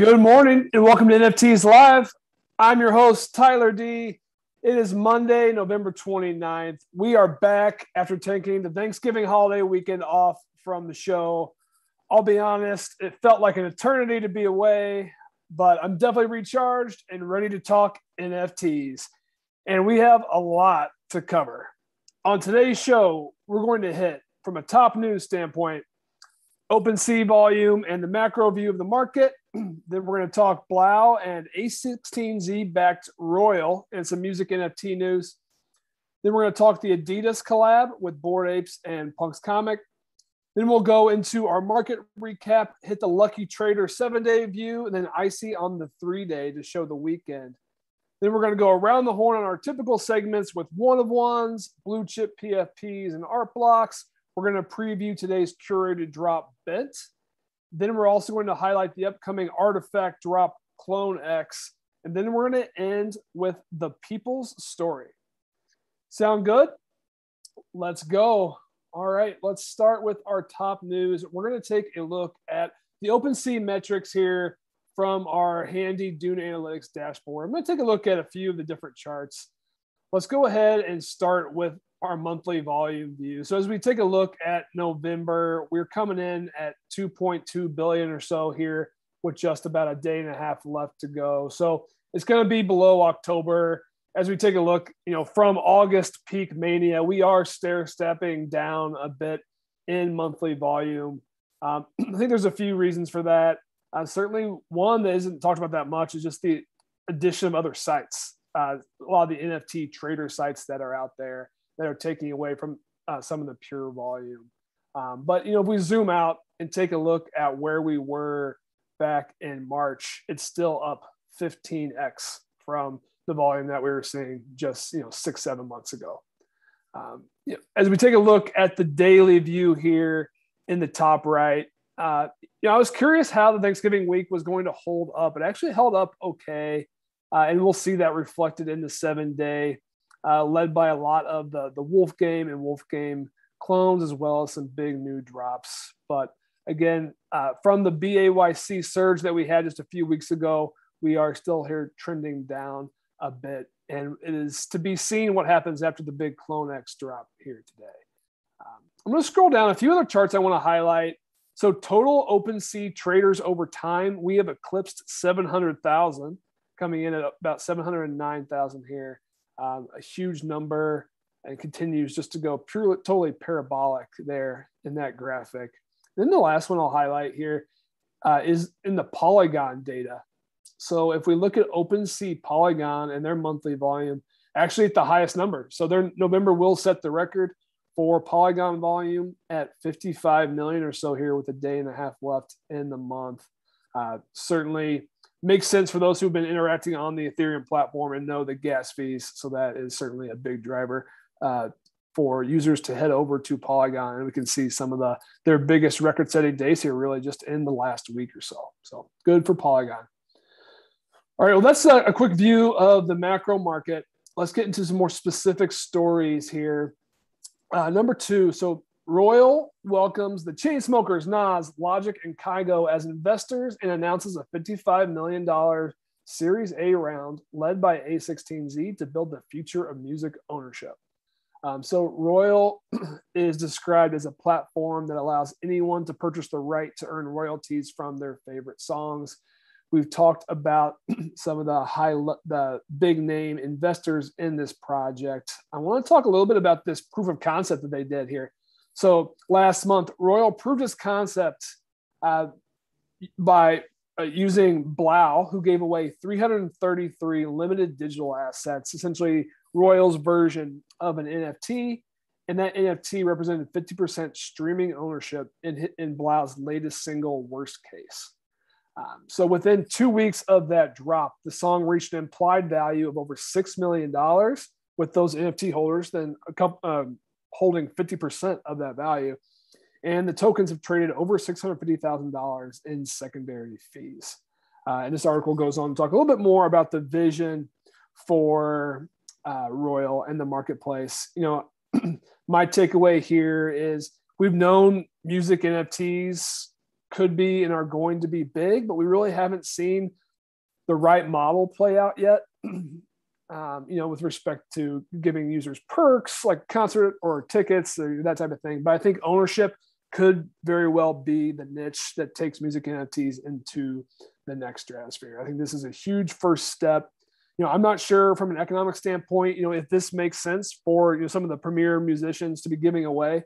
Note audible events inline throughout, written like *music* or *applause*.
Good morning and welcome to NFTs Live. I'm your host, Tyler D. It is Monday, November 29th. We are back after taking the Thanksgiving holiday weekend off from the show. I'll be honest, it felt like an eternity to be away, but I'm definitely recharged and ready to talk NFTs. And we have a lot to cover. On today's show, we're going to hit from a top news standpoint OpenSea volume and the macro view of the market. *clears throat* then we're going to talk 3LAU and A16Z backed Royal and some music NFT news. Then we're going to talk the Adidas collab with Bored Apes and Punks Comic. Then we'll go into our market recap, hit the Lucky Trader seven day view, and then Icy on the three day to show the weekend. Then we're going to go around the horn on our typical segments with one of ones, blue chip PFPs, and art blocks. We're going to preview today's curated drop bent. Then we're also going to highlight the upcoming RTFKT drop Clone X. And then we're going to end with the people's story. Sound good? Let's go. All right, let's start with our top news. We're going to take a look at the OpenSea metrics here from our handy Dune Analytics dashboard. I'm going to take a look at a few of the different charts. Let's go ahead and start with our monthly volume view. So as we take a look at November, we're coming in at 2.2 billion or so here with just about a day and a half left to go. So it's going to be below October. As we take a look, you know, from August peak mania, we are stair stepping down a bit in monthly volume. Um, *clears throat* I think there's a few reasons for that. Uh, certainly, one that isn't talked about that much is just the addition of other sites. Uh, a lot of the NFT trader sites that are out there that are taking away from uh, some of the pure volume. Um, but you know, if we zoom out and take a look at where we were back in March, it's still up 15x from the volume that we were seeing just you know six seven months ago. Um, you know, as we take a look at the daily view here in the top right, uh, you know, I was curious how the Thanksgiving week was going to hold up. It actually held up okay, uh, and we'll see that reflected in the seven day uh, led by a lot of the, the Wolf Game and Wolf Game clones, as well as some big new drops. But again, uh, from the BAYC surge that we had just a few weeks ago, we are still here trending down a bit. And it is to be seen what happens after the big Clone X drop here today. Um, I'm going to scroll down a few other charts I want to highlight. So, total OpenSea traders over time, we have eclipsed 700,000, coming in at about 709,000 here um, a huge number and continues just to go purely totally parabolic there in that graphic. Then the last one I'll highlight here uh, is in the Polygon data. So if we look at OpenSea Polygon and their monthly volume, actually at the highest number. So their November will set the record for Polygon volume at 55 million or so here with a day and a half left in the month. Uh, certainly makes sense for those who've been interacting on the Ethereum platform and know the gas fees. So that is certainly a big driver uh, for users to head over to Polygon, and we can see some of the their biggest record-setting days here, really just in the last week or so. So good for Polygon. All right, well, that's a, a quick view of the macro market. Let's get into some more specific stories here. Uh, number two, so Royal welcomes the Chainsmokers, Nas, Logic, and Kygo as investors and announces a $55 million Series A round led by A16Z to build the future of music ownership. Um, so, Royal *clears throat* is described as a platform that allows anyone to purchase the right to earn royalties from their favorite songs. We've talked about *clears throat* some of the high, the big name investors in this project. I want to talk a little bit about this proof of concept that they did here. So last month, Royal proved his concept uh, by uh, using 3LAU, who gave away 333 limited digital assets, essentially Royal's version of an NFT. And that NFT represented 50% streaming ownership in, in 3LAU's latest single, Worst Case. Um, so within two weeks of that drop, the song reached an implied value of over $6 million with those NFT holders. Then a couple, um, holding 50% of that value. And the tokens have traded over $650,000 in secondary fees. Uh, and this article goes on to talk a little bit more about the vision for uh, Royal and the marketplace. You know, *clears throat* my takeaway here is we've known music NFTs could be and are going to be big, but we really haven't seen the right model play out yet. *clears throat* um, you know, with respect to giving users perks like concert or tickets or that type of thing. But I think ownership could very well be the niche that takes music NFTs into the next stratosphere. I think this is a huge first step. You know, I'm not sure from an economic standpoint, you know, if this makes sense for you know some of the premier musicians to be giving away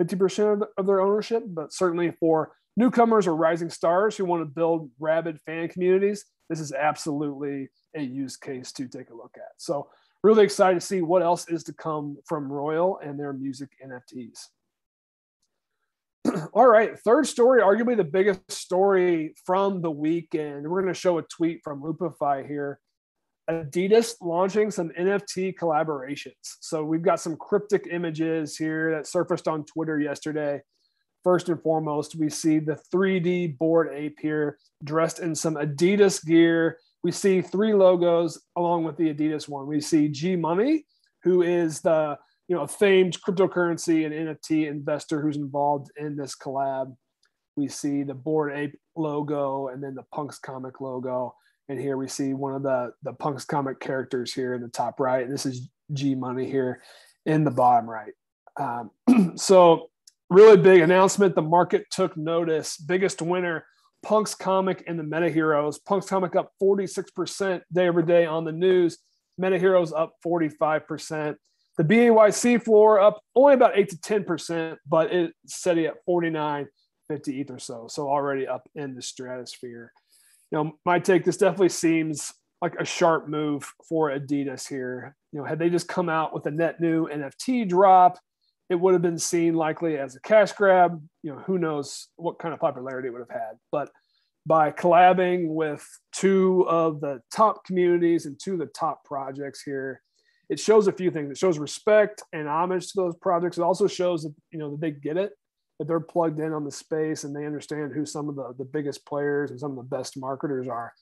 50% of, of their ownership, but certainly for newcomers or rising stars who want to build rabid fan communities, this is absolutely a use case to take a look at. So, really excited to see what else is to come from Royal and their music NFTs. *clears throat* All right, third story, arguably the biggest story from the weekend. We're going to show a tweet from Loopify here. Adidas launching some NFT collaborations. So we've got some cryptic images here that surfaced on Twitter yesterday. First and foremost, we see the 3D Bored Ape here dressed in some Adidas gear we see three logos along with the Adidas one. We see Gmoney, who is the you know famed cryptocurrency and NFT investor who's involved in this collab. We see the Bored Ape logo and then the Punks comic logo. And here we see one of the the Punks comic characters here in the top right. And this is Gmoney here in the bottom right. Um, *clears throat* so really big announcement. The market took notice. Biggest winner Punk's comic and the Meta Heroes. Punk's comic up 46% day over day on the news. Meta Heroes up 45%. The BAYC floor up only about 8 to 10%, but it's steady at 49, 50 ETH or so. So already up in the stratosphere. You know, my take, this definitely seems like a sharp move for Adidas here. You know, had they just come out with a net new NFT drop, it would have been seen likely as a cash grab. You know, who knows what kind of popularity it would have had. But by collabing with two of the top communities and two of the top projects here, it shows a few things. It shows respect and homage to those projects. It also shows that you know that they get it, that they're plugged in on the space and they understand who some of the, the biggest players and some of the best marketers are.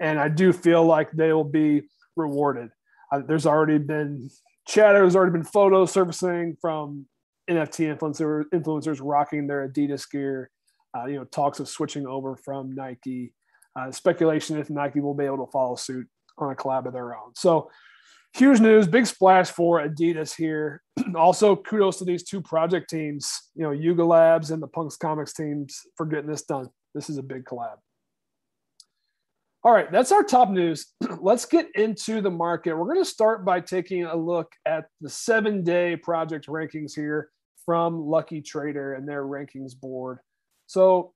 And I do feel like they will be rewarded. Uh, there's already been chatter. has already been photos surfacing from NFT influencer, influencers rocking their Adidas gear. Uh, you know, talks of switching over from Nike. Uh, speculation if Nike will be able to follow suit on a collab of their own. So, huge news, big splash for Adidas here. *clears throat* also, kudos to these two project teams, you know, Yuga Labs and the Punks Comics teams for getting this done. This is a big collab. All right, that's our top news. *clears throat* Let's get into the market. We're going to start by taking a look at the seven day project rankings here from Lucky Trader and their rankings board. So,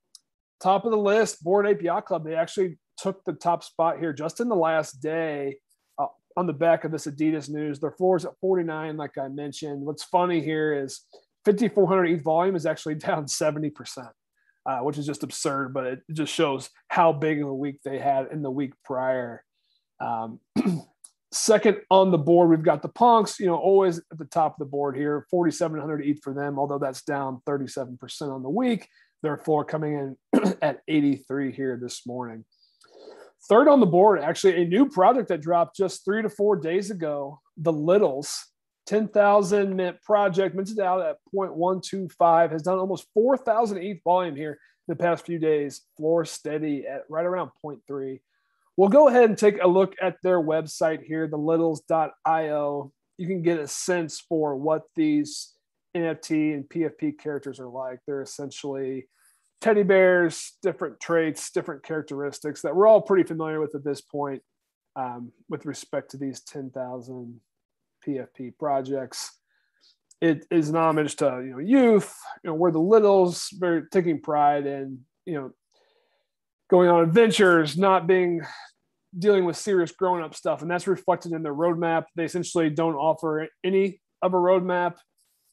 top of the list, Ape Yacht Club. They actually took the top spot here just in the last day uh, on the back of this Adidas news. Their floor is at 49, like I mentioned. What's funny here is 5,400 ETH volume is actually *laughs* down 70% uh, which is just absurd, but it just shows how big of a week they had in the week prior. Um, *clears throat* second on the board, we've got the Punks, you know, always at the top of the board here, 4,700 ETH for them, although that's down 37% on the week. Their floor coming in *clears throat* at 83 here this morning. Third on the board, actually, a new project that dropped just three to four days ago, the Littles. 10,000 mint project, minted out at 0.125, has done almost 4,000 ETH volume here in the past few days. Floor steady at right around 0.3. We'll go ahead and take a look at their website here, the littles.io. You can get a sense for what these NFT and PFP characters are like. They're essentially teddy bears, different traits, different characteristics that we're all pretty familiar with at this point um, with respect to these 10,000 PFP projects. It is an homage to you know youth. You know, we're the littles, very taking pride in you know going on adventures, not being dealing with serious grown up stuff, and that's reflected in their roadmap. They essentially don't offer any of a roadmap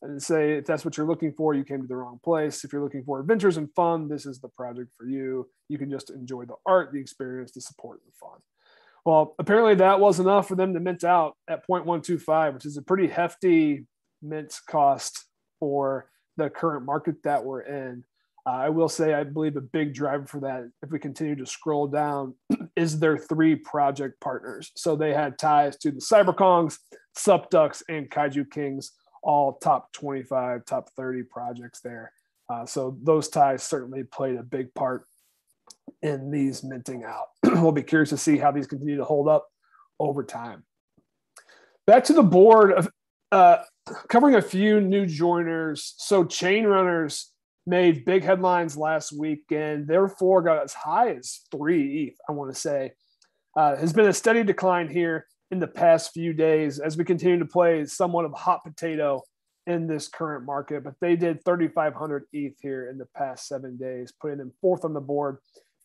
and say if that's what you're looking for, you came to the wrong place. If you're looking for adventures and fun, this is the project for you. You can just enjoy the art, the experience, the support, and the fun. Well, apparently that was enough for them to mint out at 0.125, which is a pretty hefty mint cost for the current market that we're in. Uh, I will say, I believe a big driver for that, if we continue to scroll down, *clears throat* is their three project partners. So they had ties to the CyberKongz, Supducks, and Kaiju Kings, all top 25, top 30 projects there. Uh, so those ties certainly played a big part in these minting out. *clears throat* we'll be curious to see how these continue to hold up over time. Back to the board of uh, covering a few new joiners. So chain runners made big headlines last week, weekend. Therefore, got as high as three ETH. I want to say uh, has been a steady decline here in the past few days as we continue to play somewhat of a hot potato in this current market. But they did 3,500 ETH here in the past seven days, putting them fourth on the board.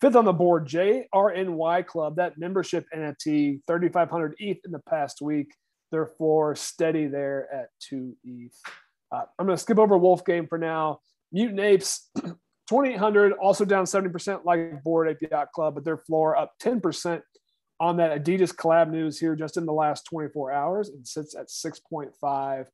Fifth on the board, JRNY Club, that membership NFT, 3,500 ETH in the past week. Therefore, steady there at two ETH. Uh, I'm going to skip over Wolf Game for now. Mutant Apes, *clears throat* 2,800, also down 70% like Bored Yacht Club, but their floor up 10% on that Adidas collab news here just in the last 24 hours and sits at 6.5.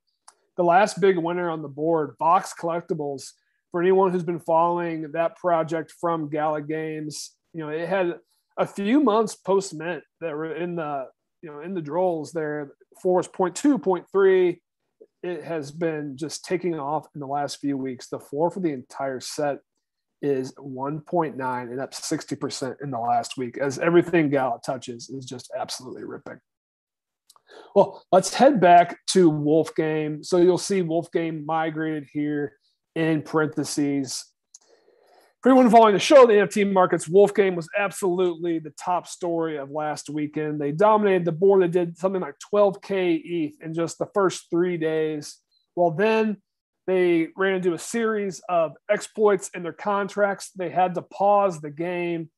The last big winner on the board, Vox Collectibles, for anyone who's been following that project from Gala Games, you know, it had a few months post mint that were in the, you know, in the drolls there. Floor 0.2, 0.3. It has been just taking off in the last few weeks. The floor for the entire set is 1.9 and up 60% in the last week as everything Gala touches is just absolutely ripping. Well, let's head back to Wolf Game. So you'll see Wolf Game migrated here in parentheses. For anyone following the show, the NFT markets, Wolf Game was absolutely the top story of last weekend. They dominated the board. They did something like 12K ETH in just the first three days. Well, then they ran into a series of exploits in their contracts. They had to pause the game.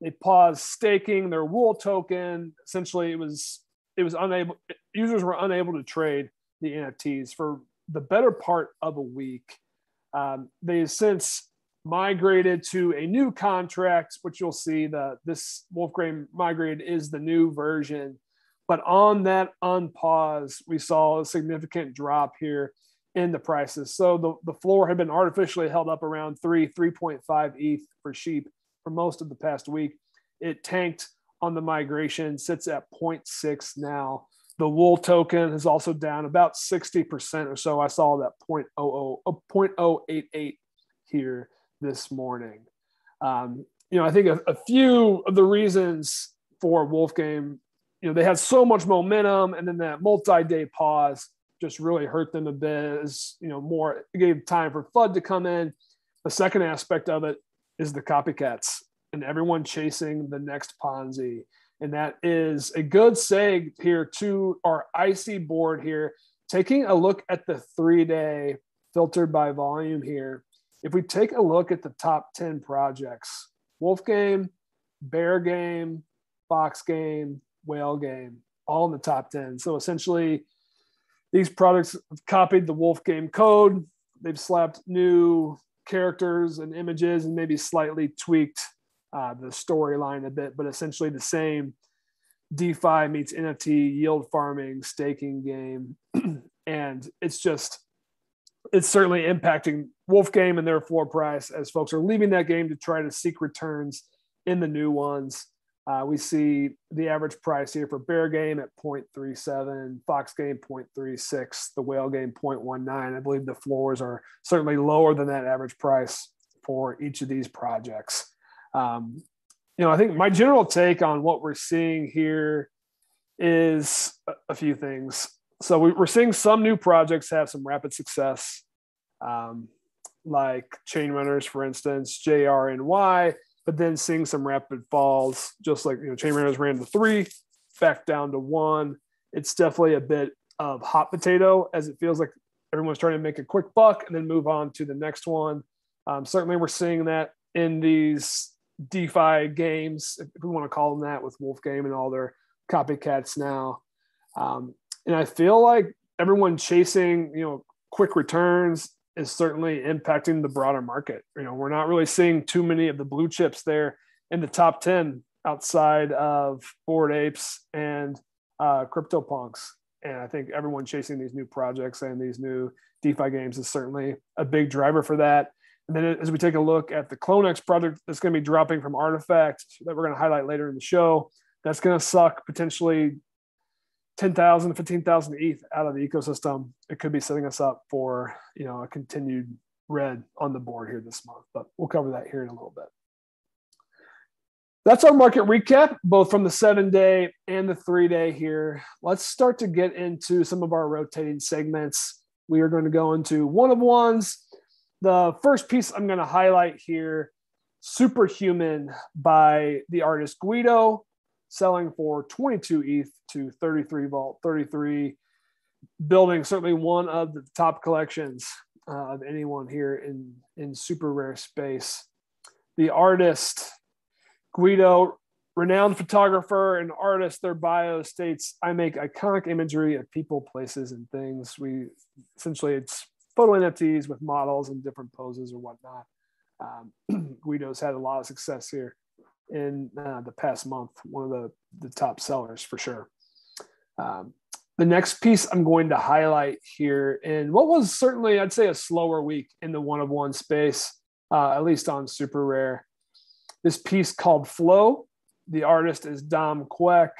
They paused staking their wool token. Essentially, it was it was unable. Users were unable to trade the NFTs for the better part of a week. Um, they since migrated to a new contract, which you'll see the this Wolf Game migrated is the new version. But on that unpause, we saw a significant drop here in the prices. So the, the floor had been artificially held up around three, 3.5 ETH for sheep for most of the past week. It tanked on the migration, sits at 0.6 now. The wool token is also down about 60% or so. I saw that 0.00, 0.088 here this morning. Um, you know, I think a, a few of the reasons for Wolf Game, you know, they had so much momentum and then that multi-day pause just really hurt them a bit as you know more gave time for FUD to come in. The second aspect of it is the copycats and everyone chasing the next Ponzi. And that is a good seg here to our icy board here. Taking a look at the three day filtered by volume here. If we take a look at the top 10 projects, Wolf Game, Bear Game, Fox Game, Whale Game, all in the top 10. So essentially, these products have copied the Wolf Game code. They've slapped new characters and images and maybe slightly tweaked uh, the storyline a bit, but essentially the same DeFi meets NFT yield farming staking game. *clears throat* and it's just, it's certainly impacting Wolf Game and their floor price as folks are leaving that game to try to seek returns in the new ones. Uh, we see the average price here for Bear Game at 0.37, Fox Game 0.36, the Whale Game 0.19. I believe the floors are certainly lower than that average price for each of these projects. Um, you know, I think my general take on what we're seeing here is a, few things. So we, are seeing some new projects have some rapid success, um, like Chain Runners, for instance, JRNY but then seeing some rapid falls, just like you know, Chain Runners ran to three, back down to one. It's definitely a bit of hot potato as it feels like everyone's trying to make a quick buck and then move on to the next one. Um, certainly, we're seeing that in these DeFi games, if we want to call them that, with Wolf Game and all their copycats now. Um, and I feel like everyone chasing, you know, quick returns is certainly impacting the broader market. You know, we're not really seeing too many of the blue chips there in the top 10 outside of Bored Apes and uh, CryptoPunks. And I think everyone chasing these new projects and these new DeFi games is certainly a big driver for that. And then as we take a look at the CloneX project that's going to be dropping from RTFKT that we're going to highlight later in the show, that's going to suck potentially 10,000, 15,000 ETH out of the ecosystem, it could be setting us up for, you know, a continued red on the board here this month, but we'll cover that here in a little bit. That's our market recap, both from the seven day and the three day here. Let's start to get into some of our rotating segments. We are going to go into one of ones. The first piece I'm going to highlight here Superhuman by the artist Guido, selling for 22 ETH to 33 Vault 33, building certainly one of the top collections uh, of anyone here in, in SuperRare space. The artist Guido, renowned photographer and artist, their bio states, I make iconic imagery of people, places, and things. We essentially, it's photo NFTs with models and different poses or whatnot. Um, *clears throat* Guido's had a lot of success here in uh, the past month, one of the, the top sellers for sure. Um, the next piece I'm going to highlight here and what was certainly, I'd say, a slower week in the one of one space, uh, at least on SuperRare this piece called Flow. The artist is Dom Qwek.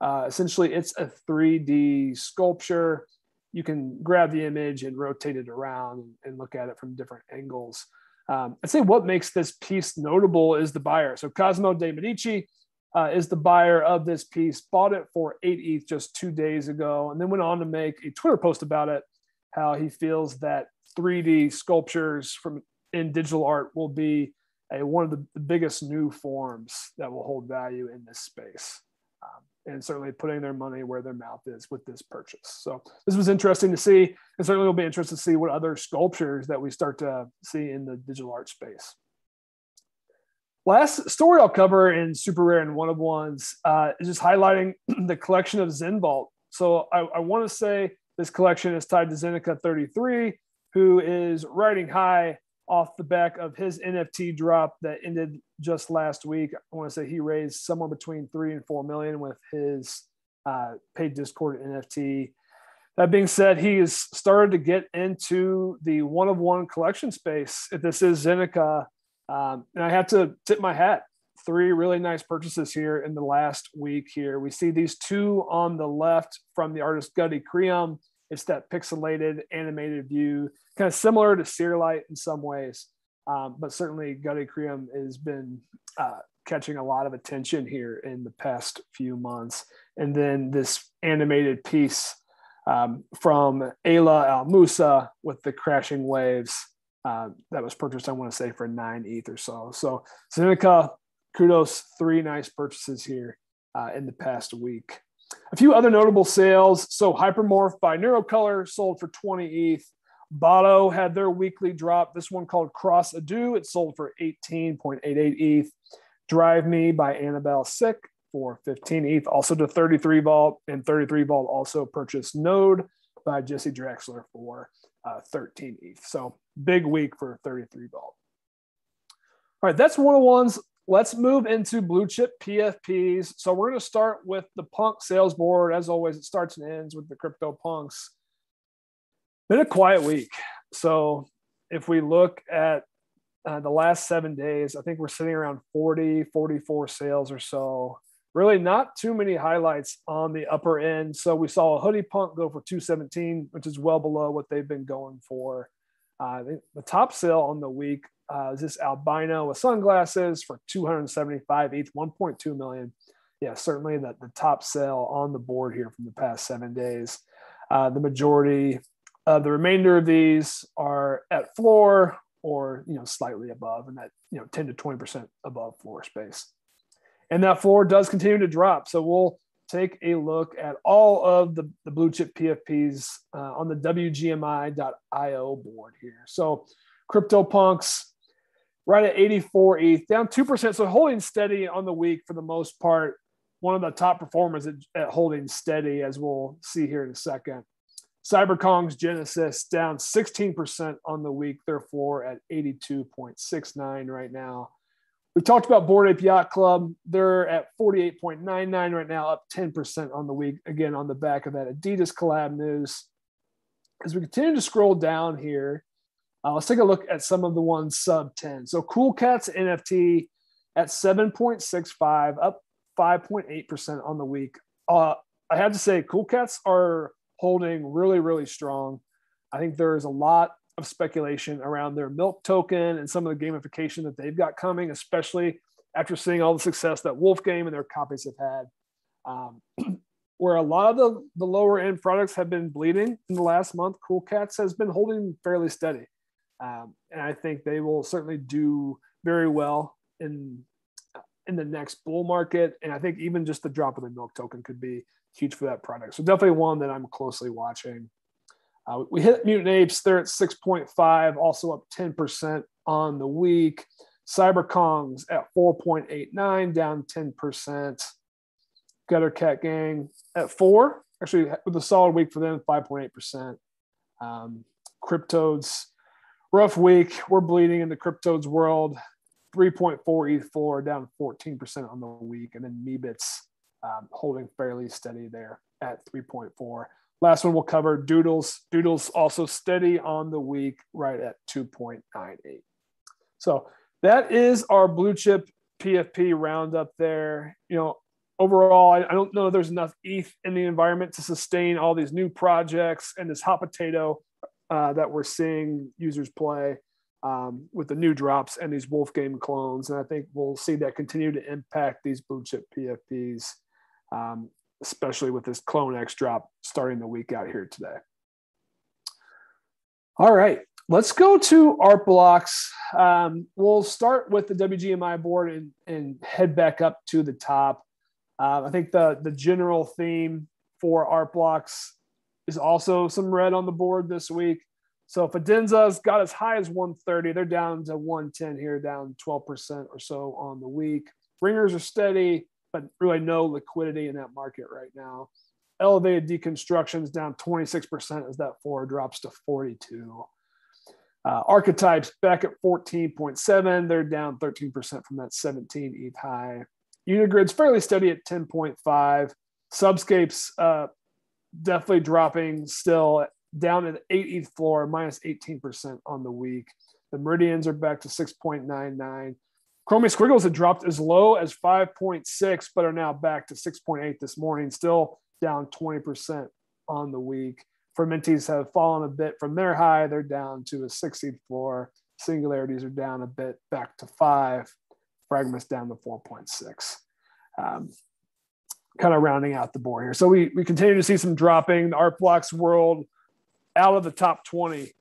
Uh, essentially, it's a 3D sculpture. You can grab the image and rotate it around and look at it from different angles. Um, I'd say what makes this piece notable is the buyer. So Cosmo De Medici uh, is the buyer of this piece, bought it for 8 ETH just two days ago, and then went on to make a Twitter post about it, how he feels that 3D sculptures from in digital art will be a, one of the, biggest new forms that will hold value in this space. Um, and certainly putting their money where their mouth is with this purchase. So this was interesting to see, and certainly will be interesting to see what other sculptures that we start to see in the digital art space. Last story I'll cover in SuperRare and one of ones uh, is just highlighting *clears throat* the collection of Zen Vault. So I, I want to say this collection is tied to Zeneca 33, who is riding high off the back of his NFT drop that ended just last week. I want to say he raised somewhere between three and four million with his uh, paid Discord NFT. That being said, he has started to get into the one of one collection space. If this is Zeneca, um, and I have to tip my hat. Three really nice purchases here in the last week. Here we see these two on the left from the artist Gutty Kreum it's that pixelated animated view, kind of similar to Seerlight in some ways. Um, but certainly Gutty Kreum has been uh, catching a lot of attention here in the past few months. And then this animated piece um, from Ayla Al Musa with the crashing waves uh, that was purchased, I want to say, for nine ETH or so. So Zeneca, kudos, three nice purchases here uh, in the past week. A few other notable sales. So Hypermorph by Neurocolor sold for 20 ETH. Botto had their weekly drop. This one called Cross Ado. It sold for 18.88 ETH. Drive Me by Annabelle Sick for 15 ETH, also to 33 Vault. And 33 Vault also purchased Node by Jesse Draxler for uh, 13 ETH. So big week for 33 Vault. All right, that's one of ones let's move into blue chip PFPs. So we're going to start with the punk sales board. As always, it starts and ends with the crypto punks. Been a quiet week. So if we look at uh, the last seven days, I think we're sitting around 40, 44 sales or so. Really, not too many highlights on the upper end. So we saw a hoodie punk go for 217, which is well below what they've been going for. Uh, the top sale on the week uh, is this albino with sunglasses for 275 each, 1.2 million. Yeah, certainly the, the top sale on the board here from the past seven days. Uh, the majority of the remainder of these are at floor or you know slightly above, and that you know 10 to 20 percent above floor space. And that floor does continue to drop. So we'll take a look at all of the, the blue chip PFPs uh, on the WGMI.io board here. So CryptoPunks right at 84 ETH, down 2%. So holding steady on the week for the most part. One of the top performers at, at holding steady, as we'll see here in a second. CyberKongz Genesis down 16% on the week, their floor at 82.69 right now. We talked about Bored Ape Yacht Club. They're at 48.99 right now, up 10% on the week. Again, on the back of that Adidas collab news. As we continue to scroll down here, uh, let's take a look at some of the ones sub 10. So Cool Cats NFT at 7.65, up 5.8% on the week. Uh, I have to say, Cool Cats are holding really, really strong. I think there's a lot of speculation around their milk token and some of the gamification that they've got coming, especially after seeing all the success that Wolf Game and their copies have had. Um, *clears throat* where a lot of the, the lower end products have been bleeding in the last month, Cool Cats has been holding fairly steady. Um, and I think they will certainly do very well in in the next bull market. And I think even just the drop of the milk token could be huge for that product. So definitely one that I'm closely watching. Uh, we hit Mutant Apes. They're at 6.5, also up 10% on the week. CyberKongz at 4.89, down 10%. Gutter Cat Gang at four, actually with a solid week for them, 5.8%. Um, Cryptoadz, rough week. We're bleeding in the Cryptoadz world. 3.4 ETH floor, down 14% on the week. And then Meebits um, holding fairly steady there at 3.4. Last one we'll cover Doodles. Doodles also steady on the week, right at 2.98. So that is our blue chip PFP roundup there. You know, overall, I, I don't know there's enough ETH in the environment to sustain all these new projects and this hot potato uh, that we're seeing users play um, with the new drops and these Wolf Game clones. And I think we'll see that continue to impact these blue chip PFPs um, especially with this Clone X drop starting the week out here today. All right, let's go to art blocks. Um, we'll start with the WGMI board and, and head back up to the top. Uh, I think the, the general theme for art blocks is also some red on the board this week. So Fidenza's got as high as 130. They're down to 110 here, down 12% or so on the week. Ringers are steady but really no liquidity in that market right now. Elevated deconstructions down 26% as that floor drops to 42. Uh, archetypes back at 14.7. They're down 13% from that 17 ETH high. Unigrid's fairly steady at 10.5. Subscapes uh, definitely dropping still down at 8 ETH floor, minus 18% on the week. The Meridians are back to 6.99. Chromie Squiggles had dropped as low as 5.6, but are now back to 6.8 this morning, still down 20% on the week. Fermenties have fallen a bit from their high. They're down to a 60 floor. Singularities are down a bit back to five. Fragments down to 4.6. Um, kind of rounding out the board here. So we, we continue to see some dropping. The Art Blocks world out of the top 20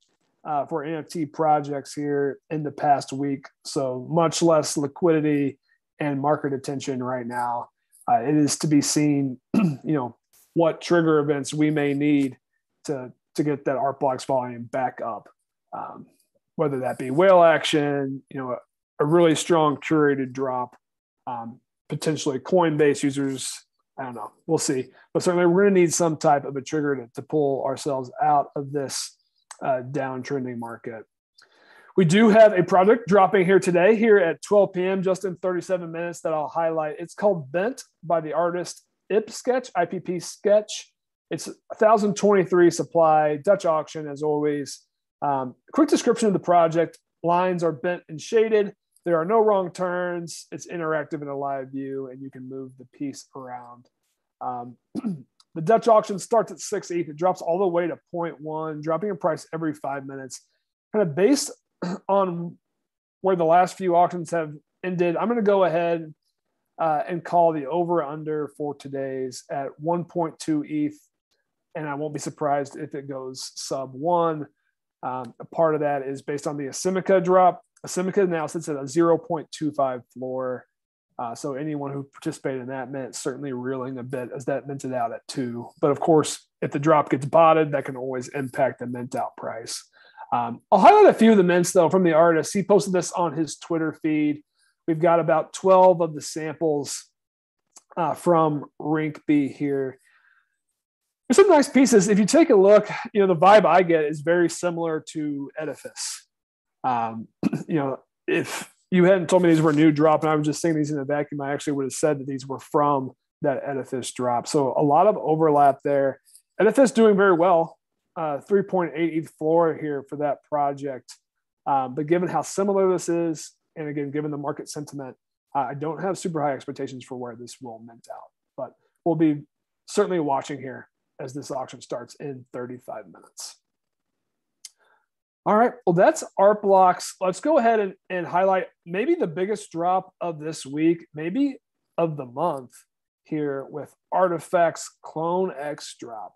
uh, for NFT projects here in the past week. So much less liquidity and market attention right now. Uh, it is to be seen, *clears throat* you know, what trigger events we may need to to get that art blocks volume back up. Um, whether that be whale action, you know, a, a really strong curated drop, um, potentially Coinbase users. I don't know. We'll see. But certainly, we're going to need some type of a trigger to, to pull ourselves out of this uh, downtrending market. We do have a product dropping here today, here at 12 p.m., just in 37 minutes, that I'll highlight. It's called Bent by the artist IP Sketch, IPP Sketch. It's 1023 supply, Dutch auction as always. Um, quick description of the project lines are bent and shaded. There are no wrong turns. It's interactive in a live view, and you can move the piece around. Um, *clears throat* The Dutch auction starts at 6 ETH. It drops all the way to 0.1, dropping in price every five minutes. Kind of based *clears throat* on where the last few auctions have ended, I'm going to go ahead uh, and call the over under for today's at 1.2 ETH. And I won't be surprised if it goes sub one. Um, a part of that is based on the Asemica drop. Asemica now sits at a 0.25 floor. Uh, so anyone who participated in that meant certainly reeling a bit as that minted out at two. But of course, if the drop gets botted, that can always impact the mint out price. Um, I'll highlight a few of the mints though from the artist. He posted this on his Twitter feed. We've got about 12 of the samples uh, from Rinkeby here. There's some nice pieces. If you take a look, you know, the vibe I get is very similar to Edifice. Um, *clears throat* you know, if you hadn't told me these were new drop, and I was just seeing these in a vacuum, I actually would have said that these were from that edifice drop. So a lot of overlap there. Edifice doing very well, uh, 3.8 ETH floor here for that project. Um, but given how similar this is, and again, given the market sentiment, uh, I don't have super high expectations for where this will mint out. But we'll be certainly watching here as this auction starts in 35 minutes. All right. Well, that's art blocks. Let's go ahead and, and highlight maybe the biggest drop of this week, maybe of the month here with RTFKT's Clone X drop.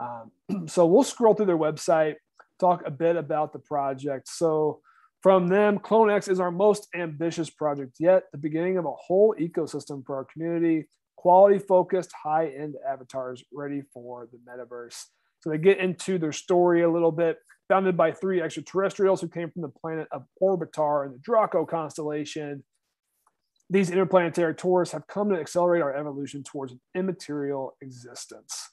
Um, *clears throat* so we'll scroll through their website, talk a bit about the project. So from them, Clone X is our most ambitious project yet, the beginning of a whole ecosystem for our community, quality focused, high end avatars ready for the metaverse. So they get into their story a little bit. Founded by three extraterrestrials who came from the planet of Orbitar in the Draco constellation, these interplanetary tourists have come to accelerate our evolution towards an immaterial existence.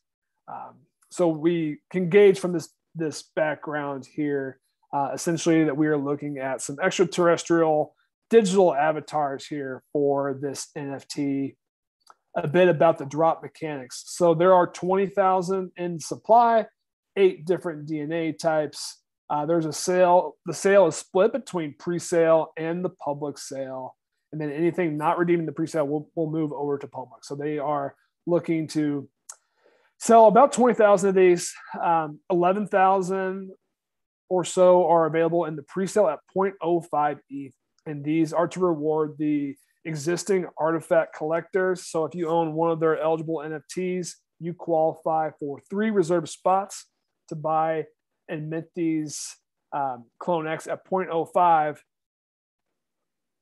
Um, so we can gauge from this this background here, uh, essentially that we are looking at some extraterrestrial digital avatars here for this NFT. A bit about the drop mechanics. So there are 20,000 in supply, eight different DNA types. Uh, there's a sale. The sale is split between pre-sale and the public sale and then anything not redeeming the pre-sale will, will move over to public. So they are looking to sell about 20,000 of these. Um, 11,000 or so are available in the pre-sale at 0.05 ETH. And these are to reward the existing RTFKT collectors. So if you own one of their eligible NFTs, you qualify for three reserved spots to buy and mint these um, Clone X at 0.05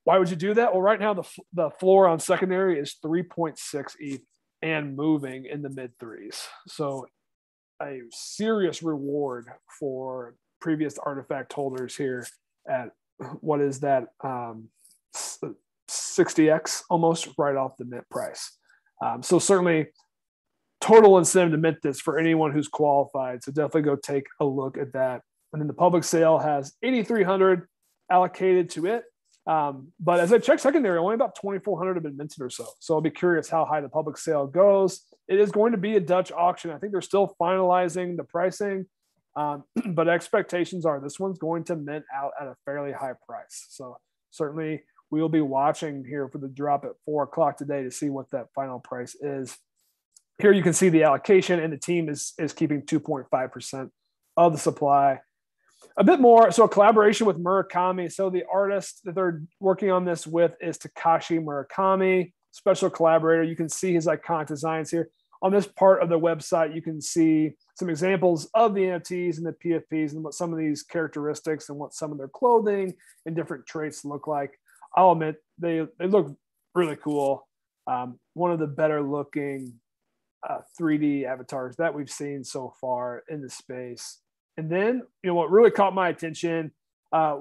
why would you do that? Well, right now the, the floor on secondary is 3.6 ETH and moving in the mid threes. So a serious reward for previous RTFKT holders here at what is that um, 60x almost right off the mint price. Um, so certainly total incentive to mint this for anyone who's qualified. So definitely go take a look at that. And then the public sale has 8,300 allocated to it. Um, but as I checked secondary, only about 2,400 have been minted or so. So I'll be curious how high the public sale goes. It is going to be a Dutch auction. I think they're still finalizing the pricing, um, *clears throat* but expectations are this one's going to mint out at a fairly high price. So certainly we will be watching here for the drop at four o'clock today to see what that final price is. Here you can see the allocation, and the team is is keeping 2.5% of the supply a bit more. So a collaboration with Murakami. So the artist that they're working on this with is Takashi Murakami, special collaborator. You can see his iconic designs here. On this part of the website, you can see some examples of the NFTs and the PFPs and what some of these characteristics and what some of their clothing and different traits look like. I'll admit they, they look really cool. Um, one of the better looking uh, 3D avatars that we've seen so far in the space. And then, you know, what really caught my attention uh,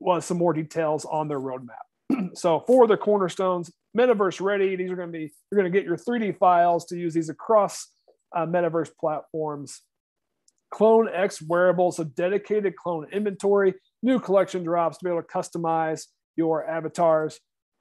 was some more details on their roadmap. *clears throat* so for the cornerstones, metaverse ready. These are going to be you're going to get your 3D files to use these across uh, metaverse platforms. Clone X wearables, so dedicated clone inventory, new collection drops to be able to customize your avatars,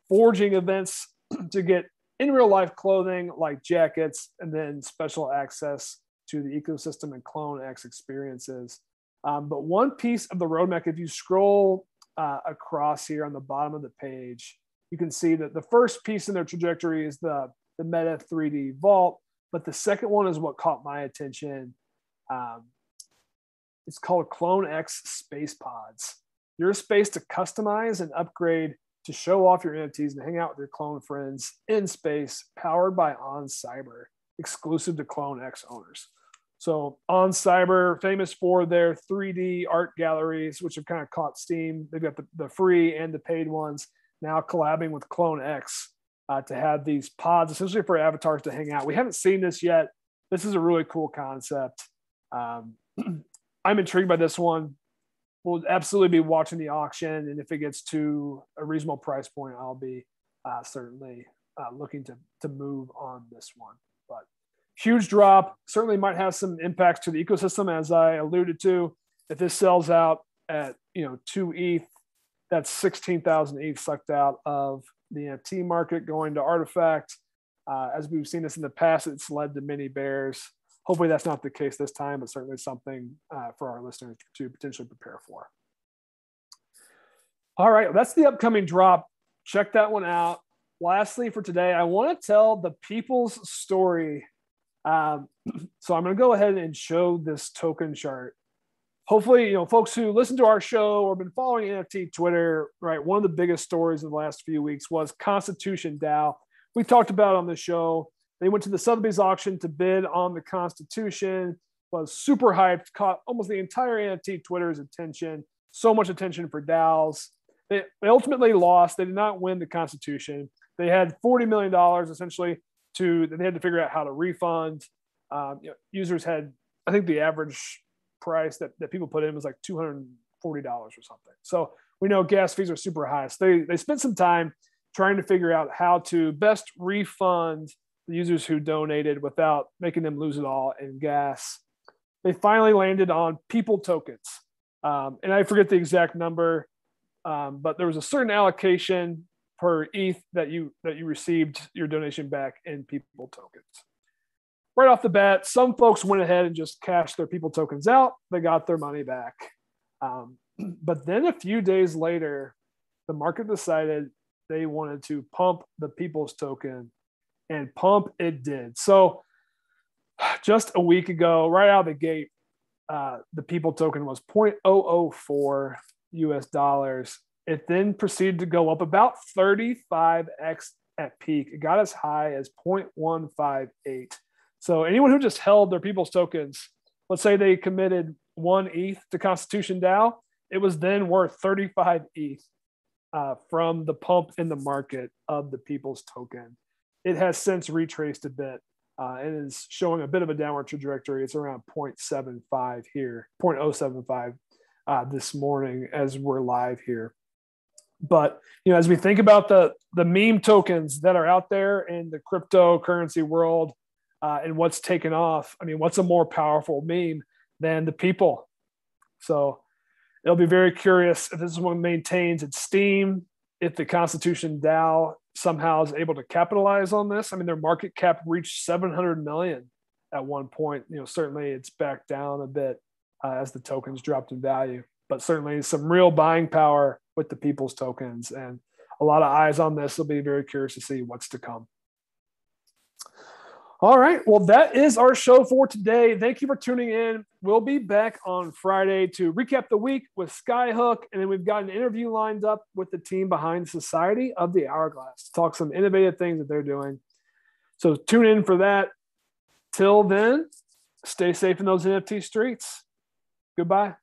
forging events *clears throat* to get in real life clothing like jackets, and then special access to the ecosystem and Clone X experiences. Um, but one piece of the roadmap, if you scroll uh, across here on the bottom of the page, you can see that the first piece in their trajectory is the, the Meta 3D Vault, but the second one is what caught my attention. Um, it's called Clone X Space Pods. Your space to customize and upgrade to show off your NFTs and hang out with your clone friends in space, powered by oncyber, exclusive to Clone X owners. So oncyber, famous for their 3D art galleries, which have kind of caught steam. They've got the, the free and the paid ones now collabing with Clone X uh, to have these pods, essentially for avatars to hang out. We haven't seen this yet. This is a really cool concept. Um, *clears throat* I'm intrigued by this one. We'll absolutely be watching the auction, and if it gets to a reasonable price point, I'll be uh, certainly uh, looking to to move on this one. But huge drop. Certainly might have some impacts to the ecosystem, as I alluded to. If this sells out at you know two ETH, that's sixteen thousand ETH sucked out of the NFT market going to RTFKT. Uh, as we've seen this in the past, it's led to many bears. Hopefully, that's not the case this time, but certainly something uh, for our listeners to potentially prepare for. All right, that's the upcoming drop. Check that one out. Lastly, for today, I want to tell the people's story um, *clears throat* so I'm going to go ahead and show this token chart hopefully, you know, folks who listen to our show or been following NFT Twitter, right? One of the biggest stories of the last few weeks was Constitution DAO. We talked about on the show. They went to the Sotheby's auction to bid on the Constitution. Was super hyped, caught almost the entire NFT Twitter's attention. So much attention for DAOs. They, they ultimately lost. They did not win the Constitution. They had forty million dollars essentially to. They had to figure out how to refund. Um, you know, users had, I think, the average price that, that people put in was like $240 or something. So we know gas fees are super high. So they, they spent some time trying to figure out how to best refund users who donated without making them lose it all in gas. They finally landed on people tokens. Um, and I forget the exact number, um, but there was a certain allocation per ETH that you that you received your donation back in people tokens right off the bat, some folks went ahead and just cashed their people tokens out. They got their money back. Um, *clears throat* but then a few days later, the market decided they wanted to pump the people's token and pump it did. So just a week ago, right out of the gate, uh, the people token was 0.004 US dollars. It then proceeded to go up about 35x at peak. It got as high as 0.158. So anyone who just held their people's tokens, let's say they committed one ETH to Constitution DAO, it was then worth 35 ETH uh, from the pump in the market of the people's token. It has since retraced a bit uh, and is showing a bit of a downward trajectory. It's around 0.75 here, 0.075 uh, this morning as we're live here. But you know, as we think about the the meme tokens that are out there in the cryptocurrency world, uh, and what's taken off. I mean, what's a more powerful meme than the people? So it'll be very curious if this one maintains its steam, if the Constitution DAO somehow is able to capitalize on this. I mean, their market cap reached 700 million at one point. You know, certainly it's back down a bit uh, as the tokens dropped in value, but certainly some real buying power with the people's tokens and a lot of eyes on this. Will be very curious to see what's to come. All right. Well, that is our show for today. Thank you for tuning in. We'll be back on Friday to recap the week with Skyhook. And then we've got an interview lined up with the team behind Society of the Hourglass to talk some innovative things that they're doing. So tune in for that. Till then, stay safe in those NFT streets. Goodbye.